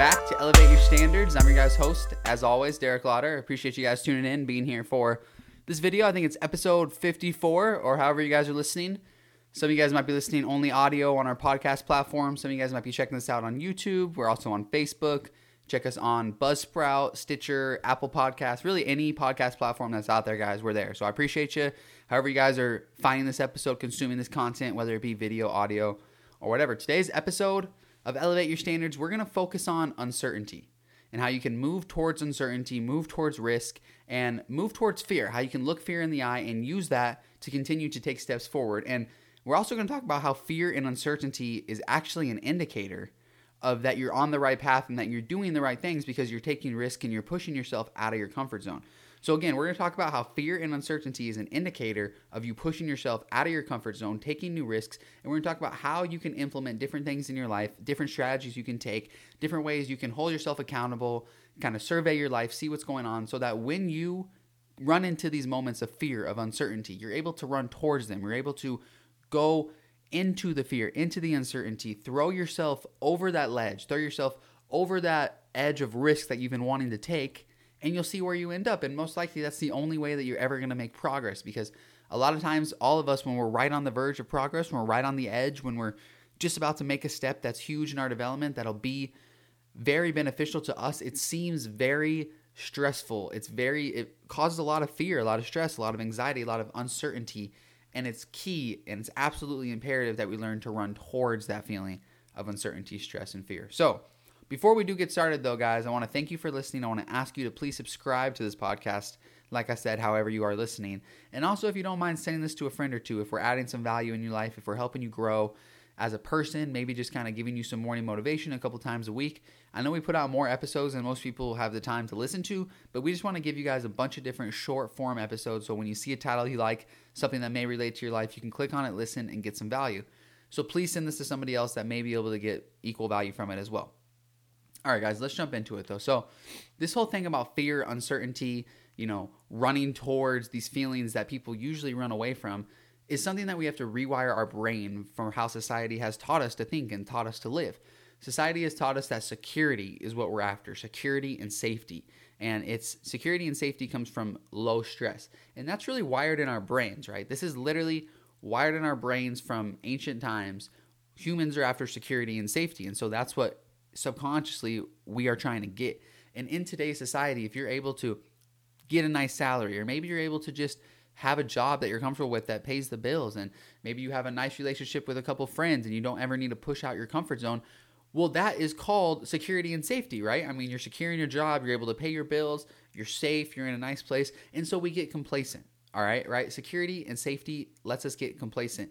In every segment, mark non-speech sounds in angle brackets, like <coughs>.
back to Elevate Your Standards. I'm your guys' host, as always, Derek Lauder. Appreciate you guys tuning in, being here for this video. I think it's episode 54, or however you guys are listening. Some of you guys might be listening only audio on our podcast platform. Some of you guys might be checking this out on YouTube. We're also on Facebook. Check us on Buzzsprout, Stitcher, Apple Podcasts, really any podcast platform that's out there, guys. We're there. So I appreciate you. However, you guys are finding this episode, consuming this content, whether it be video, audio, or whatever. Today's episode of Elevate Your Standards, we're going to focus on uncertainty and how you can move towards uncertainty, move towards risk, and move towards fear. How you can look fear in the eye and use that to continue to take steps forward. And we're also going to talk about how fear and uncertainty is actually an indicator of that you're on the right path and that you're doing the right things because you're taking risk and you're pushing yourself out of your comfort zone. So again, we're going to talk about how fear and uncertainty is an indicator of you pushing yourself out of your comfort zone, taking new risks, and we're going to talk about how you can implement different things in your life, different strategies you can take, different ways you can hold yourself accountable, kind of survey your life, see what's going on so that when you run into these moments of fear, of uncertainty, you're able to run towards them. You're able to go into the fear, into the uncertainty, throw yourself over that ledge, throw yourself over that edge of risk that you've been wanting to take, and you'll see where you end up. And most likely, that's the only way that you're ever going to make progress because a lot of times, all of us, when we're right on the verge of progress, when we're right on the edge, when we're just about to make a step that's huge in our development, that'll be very beneficial to us, it seems very stressful. It's very, it causes a lot of fear, a lot of stress, a lot of anxiety, a lot of uncertainty and it's key and it's absolutely imperative that we learn to run towards that feeling of uncertainty, stress, and fear. So, before we do get started, though, guys, I want to thank you for listening. I want to ask you to please subscribe to this podcast, like I said, however you are listening. And also, if you don't mind sending this to a friend or two, if we're adding some value in your life, if we're helping you grow, as a person, maybe just kind of giving you some morning motivation a couple times a week. I know we put out more episodes than most people have the time to listen to, but we just want to give you guys a bunch of different short form episodes. So when you see a title you like, something that may relate to your life, you can click on it, listen, and get some value. So please send this to somebody else that may be able to get equal value from it as well. All right, guys, let's jump into it though. So, this whole thing about fear, uncertainty, you know, running towards these feelings that people usually run away from, is something that we have to rewire our brain from how society has taught us to think and taught us to live. Society has taught us that security is what we're after, security and safety. And it's security and safety comes from low stress. And that's really wired in our brains, right? This is literally wired in our brains from ancient times. Humans are after security and safety. And so that's what subconsciously we are trying to get. And in today's society, if you're able to get a nice salary, or maybe you're able to just have a job that you're comfortable with that pays the bills and maybe you have a nice relationship with a couple friends and you don't ever need to push out your comfort zone well that is called security and safety right? I mean you're securing your job you're able to pay your bills you're safe you're in a nice place and so we get complacent all right right? Security and safety lets us get complacent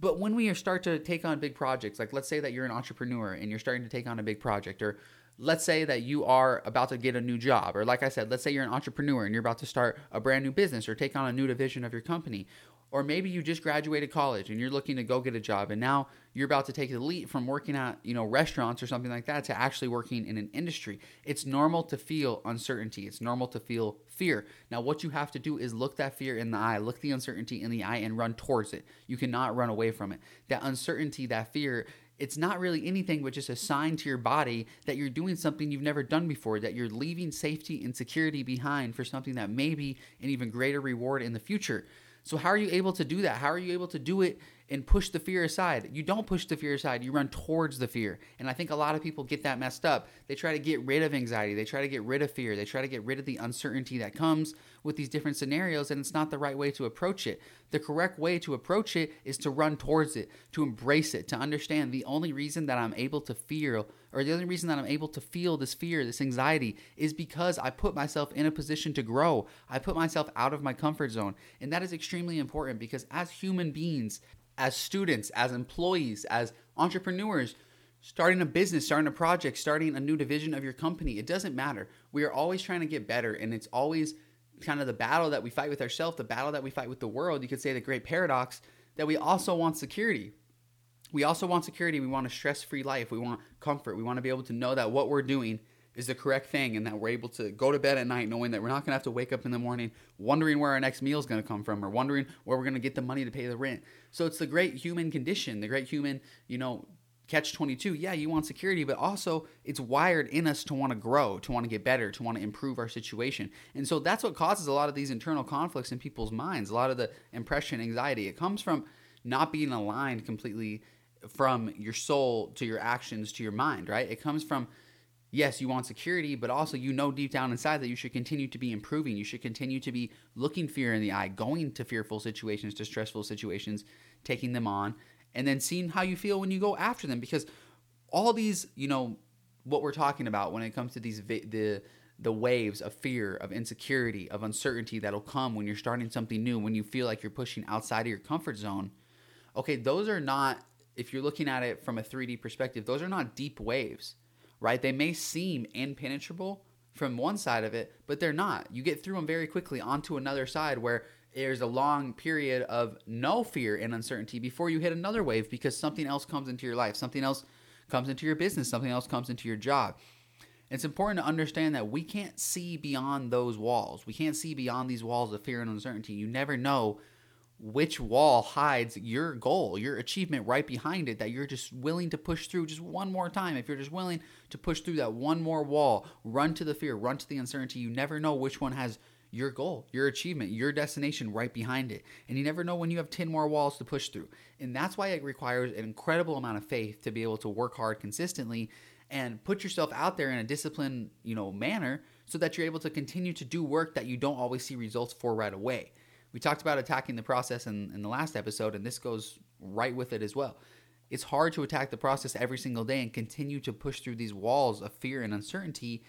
but when we start to take on big projects like let's say that you're an entrepreneur and you're starting to take on a big project or let's say that you are about to get a new job, or like I said, let's say you're an entrepreneur and you're about to start a brand new business or take on a new division of your company. Or maybe you just graduated college and you're looking to go get a job and now you're about to take the leap from working at, you know, restaurants or something like that to actually working in an industry. It's normal to feel uncertainty. It's normal to feel fear. Now what you have to do is look that fear in the eye, look the uncertainty in the eye and run towards it. You cannot run away from it. That uncertainty, that fear it's not really anything but just a sign to your body that you're doing something you've never done before, that you're leaving safety and security behind for something that may be an even greater reward in the future. So, how are you able to do that? How are you able to do it and push the fear aside? You don't push the fear aside, you run towards the fear. And I think a lot of people get that messed up. They try to get rid of anxiety, they try to get rid of fear, they try to get rid of the uncertainty that comes with these different scenarios, and it's not the right way to approach it. The correct way to approach it is to run towards it, to embrace it, to understand the only reason that I'm able to feel or the only reason that I'm able to feel this fear, this anxiety, is because I put myself in a position to grow. I put myself out of my comfort zone. And that is extremely important because as human beings, as students, as employees, as entrepreneurs, starting a business, starting a project, starting a new division of your company, it doesn't matter. We are always trying to get better, and it's always kind of the battle that we fight with ourselves, the battle that we fight with the world. You could say the great paradox that we also want security we also want security. We want a stress free life. We want comfort. We want to be able to know that what we're doing is the correct thing and that we're able to go to bed at night knowing that we're not going to have to wake up in the morning wondering where our next meal is going to come from or wondering where we're going to get the money to pay the rent. So it's the great human condition, the great human, you know, catch 22. Yeah, you want security, but also it's wired in us to want to grow, to want to get better, to want to improve our situation. And so that's what causes a lot of these internal conflicts in people's minds. A lot of the impression anxiety. It comes from not being aligned completely from your soul to your actions to your mind, right? It comes from yes, you want security, but also you know deep down inside that you should continue to be improving. You should continue to be looking fear in the eye, going to fearful situations, to stressful situations, taking them on, and then seeing how you feel when you go after them. Because all these, you know, what we're talking about when it comes to these the the waves of fear, of insecurity, of uncertainty that'll come when you're starting something new, when you feel like you're pushing outside of your comfort zone. Okay, those are not if you're looking at it from a 3D perspective, those are not deep waves right? They may seem impenetrable from one side of it, but they're not. You get through them very quickly onto another side where there's a long period of no fear and uncertainty before you hit another wave because something else comes into your life, something else comes into your business, something else comes into your job. It's important to understand that we can't see beyond those walls. We can't see beyond these walls of fear and uncertainty. You never know which wall hides your goal, your achievement right behind it that you're just willing to push through just one more time. If you're just willing to push through that one more wall, run to the fear, run to the uncertainty, you never know which one has your goal, your achievement, your destination right behind it. And you never know when you have 10 more walls to push through. And that's why it requires an incredible amount of faith to be able to work hard consistently and put yourself out there in a disciplined, you know, manner so that you're able to continue to do work that you don't always see results for right away. We talked about attacking the process in, in the last episode, and this goes right with it as well. It's hard to attack the process every single day and continue to push through these walls of fear and uncertainty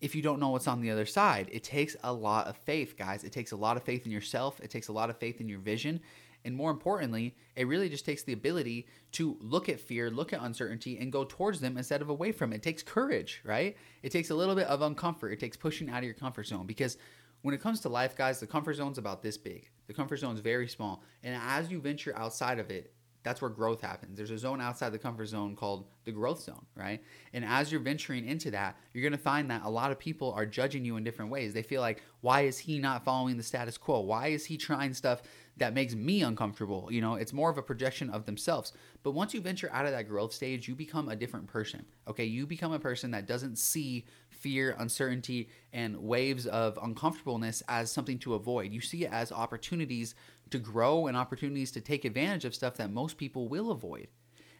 if you don't know what's on the other side. It takes a lot of faith, guys. It takes a lot of faith in yourself, it takes a lot of faith in your vision. And more importantly, it really just takes the ability to look at fear, look at uncertainty, and go towards them instead of away from it. It takes courage, right? It takes a little bit of uncomfort. It takes pushing out of your comfort zone because when it comes to life, guys, the comfort zone's about this big. The comfort zone's very small. And as you venture outside of it, that's where growth happens. There's a zone outside the comfort zone called the growth zone, right? And as you're venturing into that, you're going to find that a lot of people are judging you in different ways. They feel like, why is he not following the status quo? Why is he trying stuff that makes me uncomfortable? You know, it's more of a projection of themselves. But once you venture out of that growth stage, you become a different person, okay? You become a person that doesn't see fear, uncertainty, and waves of uncomfortableness as something to avoid. You see it as opportunities to grow and opportunities to take advantage of stuff that most people will avoid.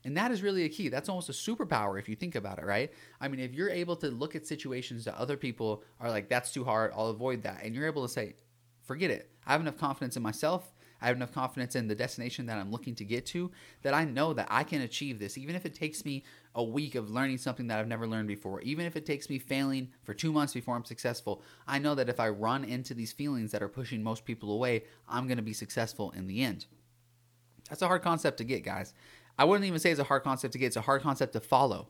And that is really a key. That's almost a superpower if you think about it, right? I mean, if you're able to look at situations that other people are like, that's too hard, I'll avoid that. And you're able to say, forget it. I have enough confidence in myself I have enough confidence in the destination that I'm looking to get to that I know that I can achieve this, even if it takes me a week of learning something that I've never learned before, even if it takes me failing for two months before I'm successful. I know that if I run into these feelings that are pushing most people away, I'm going to be successful in the end. That's a hard concept to get, guys. I wouldn't even say it's a hard concept to get, it's a hard concept to follow.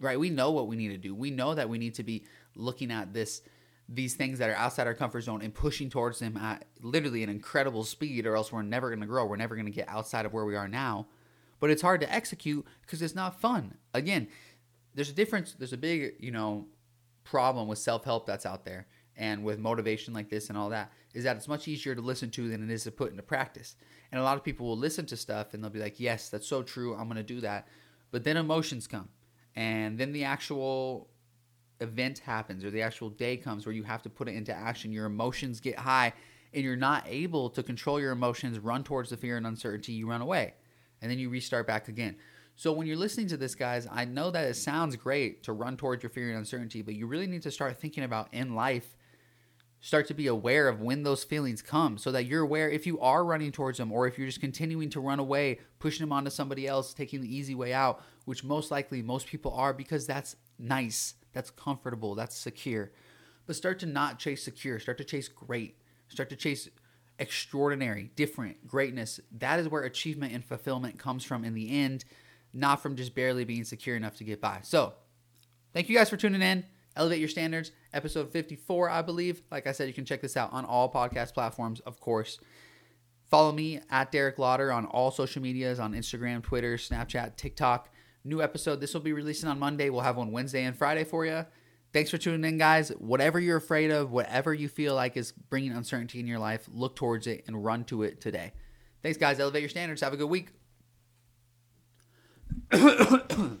Right? We know what we need to do. We know that we need to be looking at this these things that are outside our comfort zone and pushing towards them at literally an incredible speed, or else we're never going to grow. We're never going to get outside of where we are now. But it's hard to execute because it's not fun. Again, there's a difference. There's a big, you know, problem with self help that's out there and with motivation like this and all that is that it's much easier to listen to than it is to put into practice. And a lot of people will listen to stuff and they'll be like, yes, that's so true. I'm going to do that. But then emotions come. And then the actual event happens or the actual day comes where you have to put it into action, your emotions get high and you're not able to control your emotions, run towards the fear and uncertainty, you run away. And then you restart back again. So when you're listening to this, guys, I know that it sounds great to run towards your fear and uncertainty, but you really need to start thinking about in life, start to be aware of when those feelings come so that you're aware if you are running towards them or if you're just continuing to run away, pushing them onto somebody else, taking the easy way out, which most likely most people are because that's nice that's comfortable, that's secure. But start to not chase secure, start to chase great, start to chase extraordinary, different, greatness. That is where achievement and fulfillment comes from in the end, not from just barely being secure enough to get by. So, thank you guys for tuning in. Elevate Your Standards, episode 54, I believe. Like I said, you can check this out on all podcast platforms, of course. Follow me at Derek Lauder on all social medias on Instagram, Twitter, Snapchat, TikTok. New episode. This will be releasing on Monday. We'll have one Wednesday and Friday for you. Thanks for tuning in, guys. Whatever you're afraid of, whatever you feel like is bringing uncertainty in your life, look towards it and run to it today. Thanks, guys. Elevate your standards. Have a good week. <coughs>